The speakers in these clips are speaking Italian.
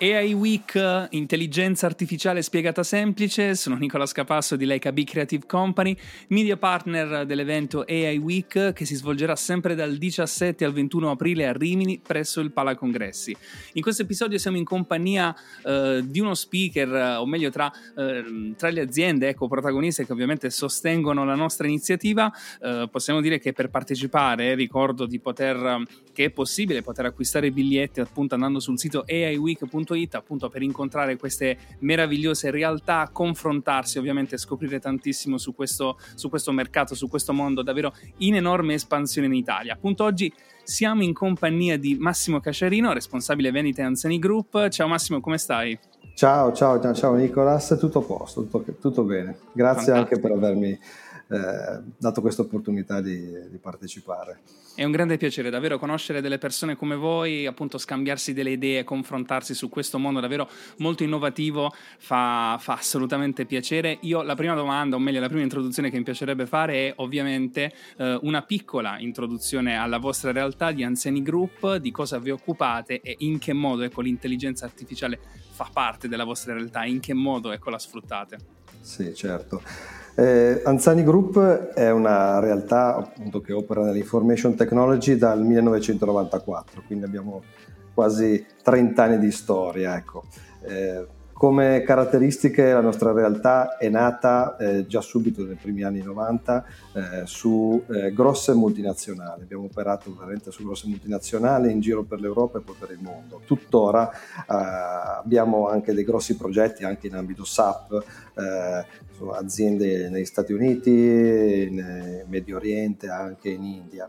AI Week, intelligenza artificiale spiegata semplice, sono Nicola Scapasso di Leica B Creative Company, media partner dell'evento AI Week che si svolgerà sempre dal 17 al 21 aprile a Rimini presso il Pala Congressi. In questo episodio siamo in compagnia eh, di uno speaker, o meglio tra, eh, tra, le aziende, ecco, protagoniste che ovviamente sostengono la nostra iniziativa. Eh, possiamo dire che per partecipare ricordo poter, che è possibile poter acquistare biglietti appunto andando sul sito aiweek.com www.it appunto per incontrare queste meravigliose realtà, confrontarsi ovviamente scoprire tantissimo su questo, su questo mercato, su questo mondo davvero in enorme espansione in Italia. Appunto oggi siamo in compagnia di Massimo Casciarino, responsabile vendite Anzani Group. Ciao Massimo, come stai? Ciao, ciao, ciao Nicolas, tutto a posto, tutto, tutto bene. Grazie Fantastico. anche per avermi eh, dato questa opportunità di, di, partecipare. È un grande piacere davvero conoscere delle persone come voi, appunto scambiarsi delle idee, confrontarsi su questo mondo davvero molto innovativo, fa, fa assolutamente piacere. Io la prima domanda, o meglio la prima introduzione che mi piacerebbe fare è ovviamente eh, una piccola introduzione alla vostra realtà di Anziani Group, di cosa vi occupate e in che modo ecco, l'intelligenza artificiale fa parte della vostra realtà, in che modo ecco, la sfruttate. Sì, certo. Eh, Anzani Group è una realtà appunto, che opera nell'information technology dal 1994, quindi abbiamo quasi 30 anni di storia. Ecco. Eh, come caratteristiche la nostra realtà è nata eh, già subito nei primi anni 90 eh, su eh, grosse multinazionali, abbiamo operato veramente su grosse multinazionali in giro per l'Europa e poi per il mondo. Tuttora eh, abbiamo anche dei grossi progetti anche in ambito SAP, eh, aziende negli Stati Uniti, in Medio Oriente, anche in India.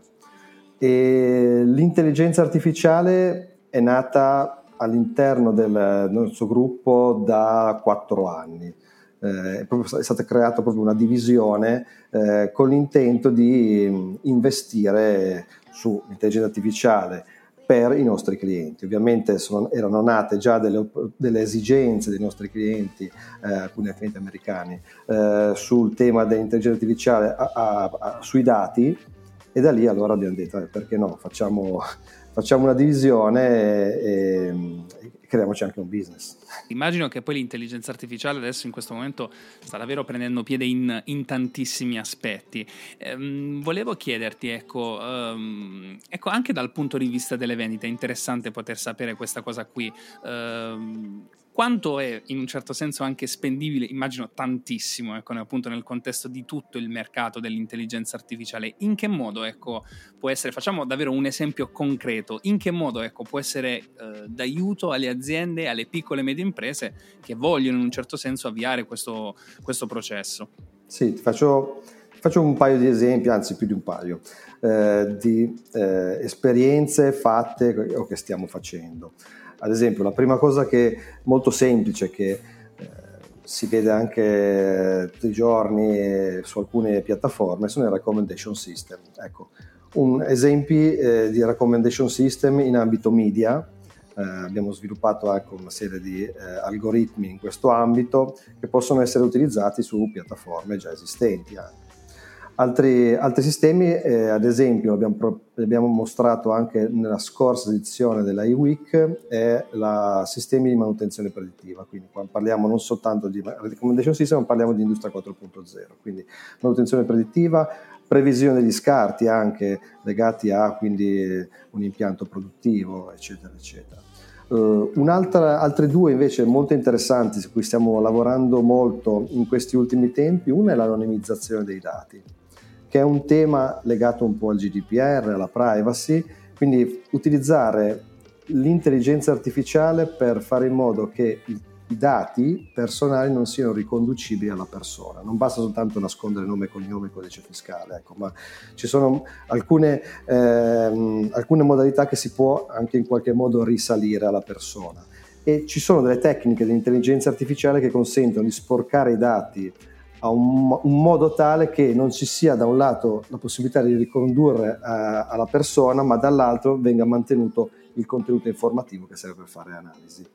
E l'intelligenza artificiale è nata all'interno del nostro gruppo da quattro anni. Eh, è, stata creata proprio una divisione eh, con l'intento di investire su intelligenza artificiale per i nostri clienti. Ovviamente sono, erano nate già delle, delle, esigenze dei nostri clienti, eh, alcuni clienti americani, eh, sul tema dell'intelligenza artificiale a, a, a, sui dati e da lì allora abbiamo detto eh, perché no, facciamo facciamo una divisione e, creiamoci anche un business. Immagino che poi l'intelligenza artificiale adesso in questo momento sta davvero prendendo piede in, in tantissimi aspetti. Ehm, volevo chiederti, ecco, um, ecco, anche dal punto di vista delle vendite, è interessante poter sapere questa cosa qui. Um, quanto è in un certo senso anche spendibile, immagino tantissimo, ecco, appunto nel contesto di tutto il mercato dell'intelligenza artificiale, in che modo ecco, può essere, facciamo davvero un esempio concreto, in che modo ecco, può essere eh, d'aiuto alle aziende, alle piccole e medie imprese che vogliono in un certo senso avviare questo, questo processo? Sì, ti faccio, faccio, un paio di esempi, anzi più di un paio, eh, di eh, esperienze fatte o che stiamo facendo. Ad esempio, la prima cosa che molto semplice che eh, si vede anche tutti i giorni su alcune piattaforme sono i recommendation system. Ecco, un esempi eh, di recommendation system in ambito media. Eh, abbiamo sviluppato anche una serie di eh, algoritmi in questo ambito che possono essere utilizzati su piattaforme già esistenti. Anche. Altri, altri sistemi, eh, ad esempio, abbiamo, abbiamo, mostrato anche nella scorsa edizione della eWeek, è la sistemi di manutenzione predittiva. Quindi qua parliamo non soltanto di recommendation system, ma parliamo di industria 4.0. Quindi manutenzione predittiva, previsione degli scarti anche legati a quindi, un impianto produttivo, eccetera, eccetera. Uh, altre due invece molto interessanti su cui stiamo lavorando molto in questi ultimi tempi, una è l'anonimizzazione dei dati che è un tema legato un po' al GDPR, alla privacy, quindi utilizzare l'intelligenza artificiale per fare in modo che i, dati personali non siano riconducibili alla persona. Non basta soltanto nascondere nome, cognome e codice fiscale, ecco, ma ci sono alcune, ehm, alcune modalità che si può anche in qualche modo risalire alla persona. E ci sono delle tecniche di intelligenza artificiale che consentono di sporcare i dati a un, un, modo tale che non ci sia da un lato la possibilità di ricondurre a, alla persona, ma dall'altro venga mantenuto il contenuto informativo che serve per fare analisi.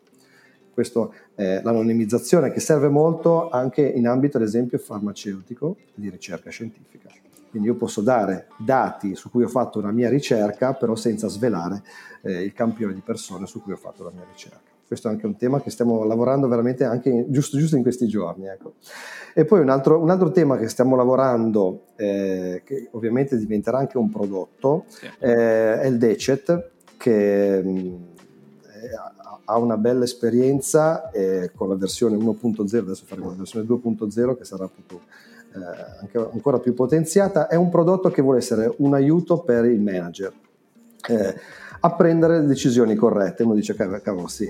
Questa è l'anonimizzazione che serve molto anche in ambito, ad esempio, farmaceutico di ricerca scientifica. Quindi io posso dare dati su cui ho fatto una mia ricerca, però senza svelare eh, il campione di persone su cui ho fatto la mia ricerca. Questo è anche un tema che stiamo lavorando veramente anche giusto, giusto, in questi giorni. Ecco. E poi un altro, un altro, tema che stiamo lavorando, eh, che ovviamente diventerà anche un prodotto, sì. eh, è il DECET, che mh, mm, ha una bella esperienza eh, con la versione 1.0, adesso faremo la versione 2.0 che sarà appunto eh, anche ancora più potenziata, è un prodotto che vuole essere un aiuto per il manager. Eh, a prendere decisioni corrette. Uno dice, cavolo, sì,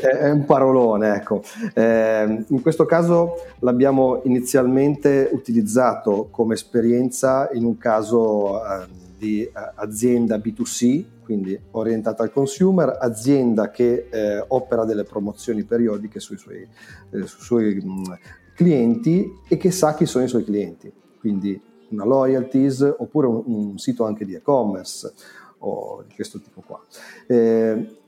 è, un parolone. Ecco. Eh, in questo caso l'abbiamo inizialmente utilizzato come esperienza in un caso eh, di azienda B2C, quindi orientata al consumer, azienda che eh, opera delle promozioni periodiche sui suoi, eh, sui suoi mh, clienti e che sa chi sono i suoi clienti, quindi una loyalties oppure un, un sito anche di e-commerce o di questo tipo qua. Eh,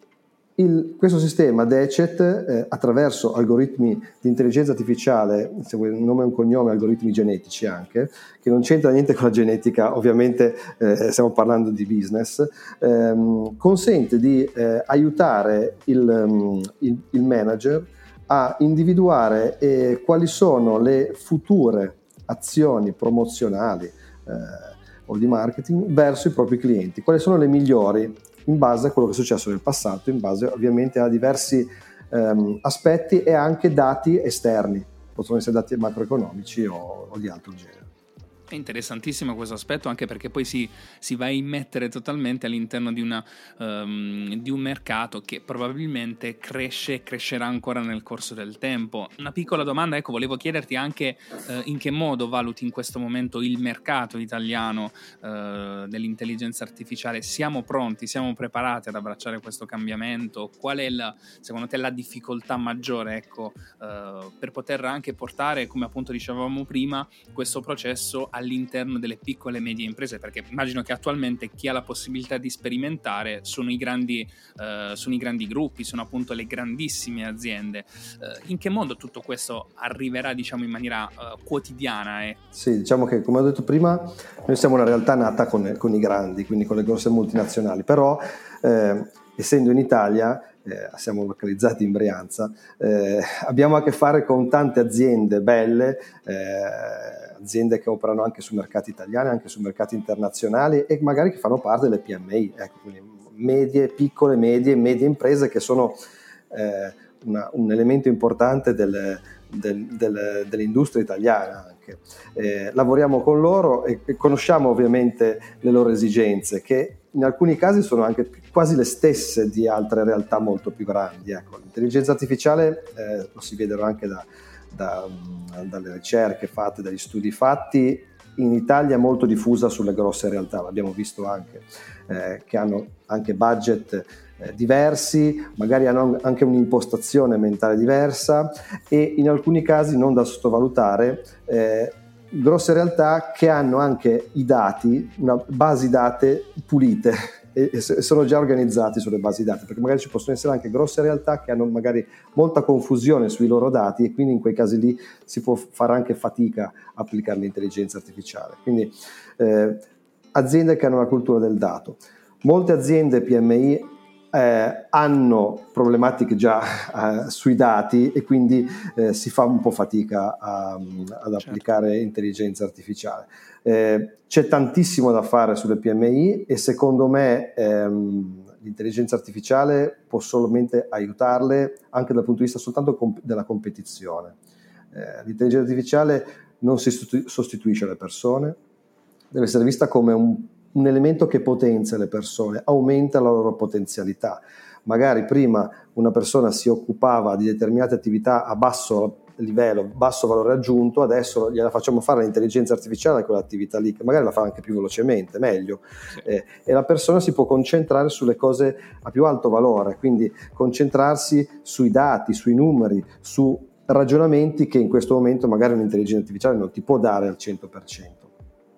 il, questo sistema DECET eh, attraverso algoritmi di intelligenza artificiale, se vuoi nome e un cognome, algoritmi genetici anche, che non c'entra niente con la genetica, ovviamente eh, stiamo parlando di business, ehm, consente di eh, aiutare il, um, il, il manager a individuare eh, quali sono le future azioni promozionali eh, o di marketing verso i propri clienti, quali sono le migliori in base a quello che è successo nel passato, in base ovviamente a diversi ehm, aspetti e anche dati esterni, possono essere dati macroeconomici o, o di altro genere. È interessantissimo questo aspetto anche perché poi si, si va a immettere totalmente all'interno di, una, um, di, un mercato che probabilmente cresce e crescerà ancora nel corso del tempo. Una piccola domanda, ecco, volevo chiederti anche uh, in che modo valuti in questo momento il mercato italiano uh, dell'intelligenza artificiale. Siamo pronti, siamo preparati ad abbracciare questo cambiamento? Qual è la, secondo te la difficoltà maggiore ecco, uh, per poter anche portare, come appunto dicevamo prima, questo processo all'interno delle piccole e medie imprese, perché immagino che attualmente chi ha la possibilità di sperimentare sono i grandi, eh, sono i grandi gruppi, sono appunto le grandissime aziende. Eh, in che modo tutto questo arriverà diciamo in maniera eh, quotidiana? Eh? Sì, diciamo che come ho detto prima, noi siamo una realtà nata con, con i grandi, quindi con le grosse multinazionali, però eh, essendo in Italia eh, siamo localizzati in Brianza, eh, abbiamo a che fare con tante aziende belle, eh, aziende che operano anche su mercati italiani, anche su mercati internazionali e magari che fanno parte delle PMI, ecco, medie, piccole, medie, medie imprese che sono eh, una, un elemento importante del, del, del, dell'industria italiana. Anche. Eh, lavoriamo con loro e, e conosciamo ovviamente le loro esigenze che in alcuni casi sono anche quasi le stesse di altre realtà molto più grandi. Ecco, l'intelligenza artificiale, eh, lo si vede anche da, da, dalle ricerche fatte, dagli studi fatti, in Italia è molto diffusa sulle grosse realtà, l'abbiamo visto anche, eh, che hanno anche budget eh, diversi, magari hanno anche un'impostazione mentale diversa e in alcuni casi non da sottovalutare. Eh, grosse realtà che hanno anche i dati, una basi date pulite e, e sono già organizzati sulle basi dati, perché magari ci possono essere anche grosse realtà che hanno magari molta confusione sui loro dati e quindi in quei casi lì si può fare anche fatica a applicare l'intelligenza artificiale. Quindi eh, aziende che hanno una cultura del dato. Molte aziende PMI eh, hanno problematiche già eh, sui dati e quindi eh, si fa un po' fatica a, ad certo. applicare certo. intelligenza artificiale. Eh, c'è tantissimo da fare sulle PMI e secondo me ehm, l'intelligenza artificiale può solamente aiutarle anche dal punto di vista soltanto comp- della competizione. Eh, l'intelligenza artificiale non si sostituisce alle persone, deve essere vista come un un elemento che potenzia le persone, aumenta la loro potenzialità. Magari prima una persona si occupava di determinate attività a basso livello, basso valore aggiunto, adesso gliela facciamo fare l'intelligenza artificiale quell'attività lì, che magari la fa anche più velocemente, meglio, sì. eh, e la persona si può concentrare sulle cose a più alto valore, quindi concentrarsi sui dati, sui numeri, su ragionamenti che in questo momento magari un'intelligenza artificiale non ti può dare al 100%.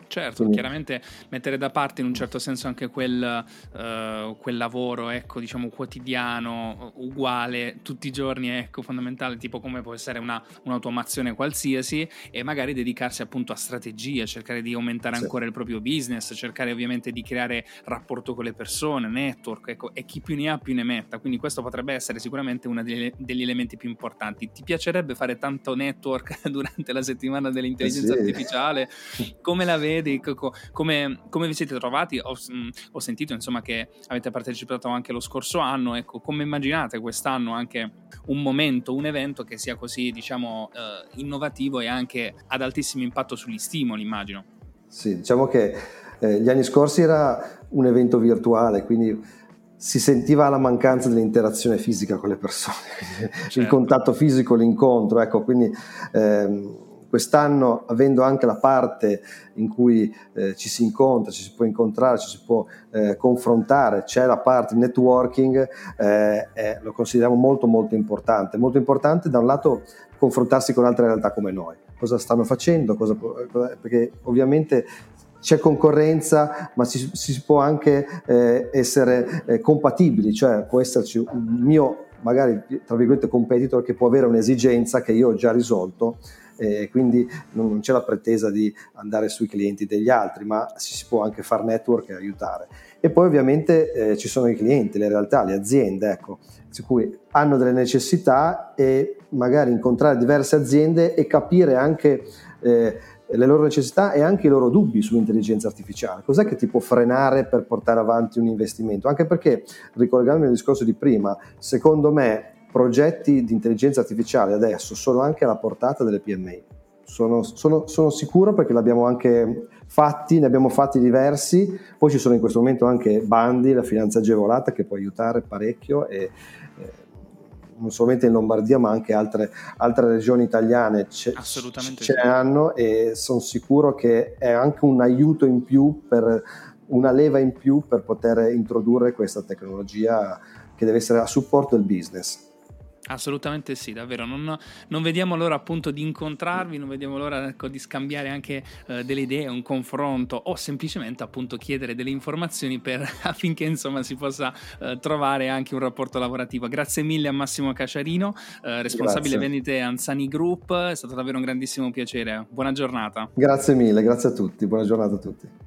Certo, Quindi. chiaramente mettere da parte in un certo senso anche quel, uh, quel lavoro, ecco, diciamo quotidiano, uguale tutti i giorni, ecco, fondamentale, tipo come può essere una, un'automazione qualsiasi, e magari dedicarsi appunto a strategie, cercare di aumentare sì. ancora il proprio business, cercare ovviamente di creare rapporto con le persone, network, ecco, e chi più ne ha più ne metta. Quindi questo potrebbe essere sicuramente uno degli, degli elementi più importanti. Ti piacerebbe fare tanto network durante la settimana dell'intelligenza sì. artificiale? Come la vedi? vedi come, come, vi siete trovati? Ho, mm, ho, sentito insomma che avete partecipato anche lo scorso anno, ecco, come immaginate quest'anno anche un momento, un evento che sia così diciamo eh, innovativo e anche ad altissimo impatto sugli stimoli, immagino. Sì, diciamo che eh, gli anni scorsi era un evento virtuale, quindi si sentiva la mancanza dell'interazione fisica con le persone, certo. il contatto fisico, l'incontro, ecco, quindi ehm, quest'anno avendo anche la parte in cui eh, ci si incontra, ci si può incontrare, ci si può eh, confrontare, c'è la parte networking, eh, eh, lo consideriamo molto molto importante. Molto importante da un lato confrontarsi con altre realtà come noi, cosa stanno facendo, cosa, perché ovviamente c'è concorrenza, ma si, si può anche eh, essere eh, compatibili, cioè può esserci un mio magari tra virgolette competitor che può avere un'esigenza che io ho già risolto eh, quindi non, non, c'è la pretesa di andare sui clienti degli altri, ma si, si può anche fare network e aiutare. E poi ovviamente eh, ci sono i clienti, le realtà, le aziende, ecco, su cui hanno delle necessità e magari incontrare diverse aziende e capire anche eh, le loro necessità e anche i loro dubbi sull'intelligenza artificiale. Cos'è che ti può frenare per portare avanti un investimento? Anche perché, ricollegandomi al discorso di prima, secondo me progetti di intelligenza artificiale adesso sono anche alla portata delle PMI. Sono, sono, sono, sicuro perché l'abbiamo anche fatti, ne abbiamo fatti diversi, poi ci sono in questo momento anche bandi, la finanza agevolata che può aiutare parecchio e, eh, non solamente in Lombardia ma anche altre, altre regioni italiane ce, ce ne hanno e sono sicuro che è anche un aiuto in più per una leva in più per poter introdurre questa tecnologia che deve essere a supporto del business. Assolutamente sì, davvero. Non, non, vediamo l'ora appunto di incontrarvi, non vediamo l'ora ecco, di scambiare anche eh, delle idee, un confronto o semplicemente appunto chiedere delle informazioni per, affinché insomma si possa eh, trovare anche un rapporto lavorativo. Grazie mille a Massimo Caciarino, eh, responsabile grazie. vendite Ansani Group, è stato davvero un grandissimo piacere. Buona giornata. Grazie mille, grazie a tutti, buona giornata a tutti.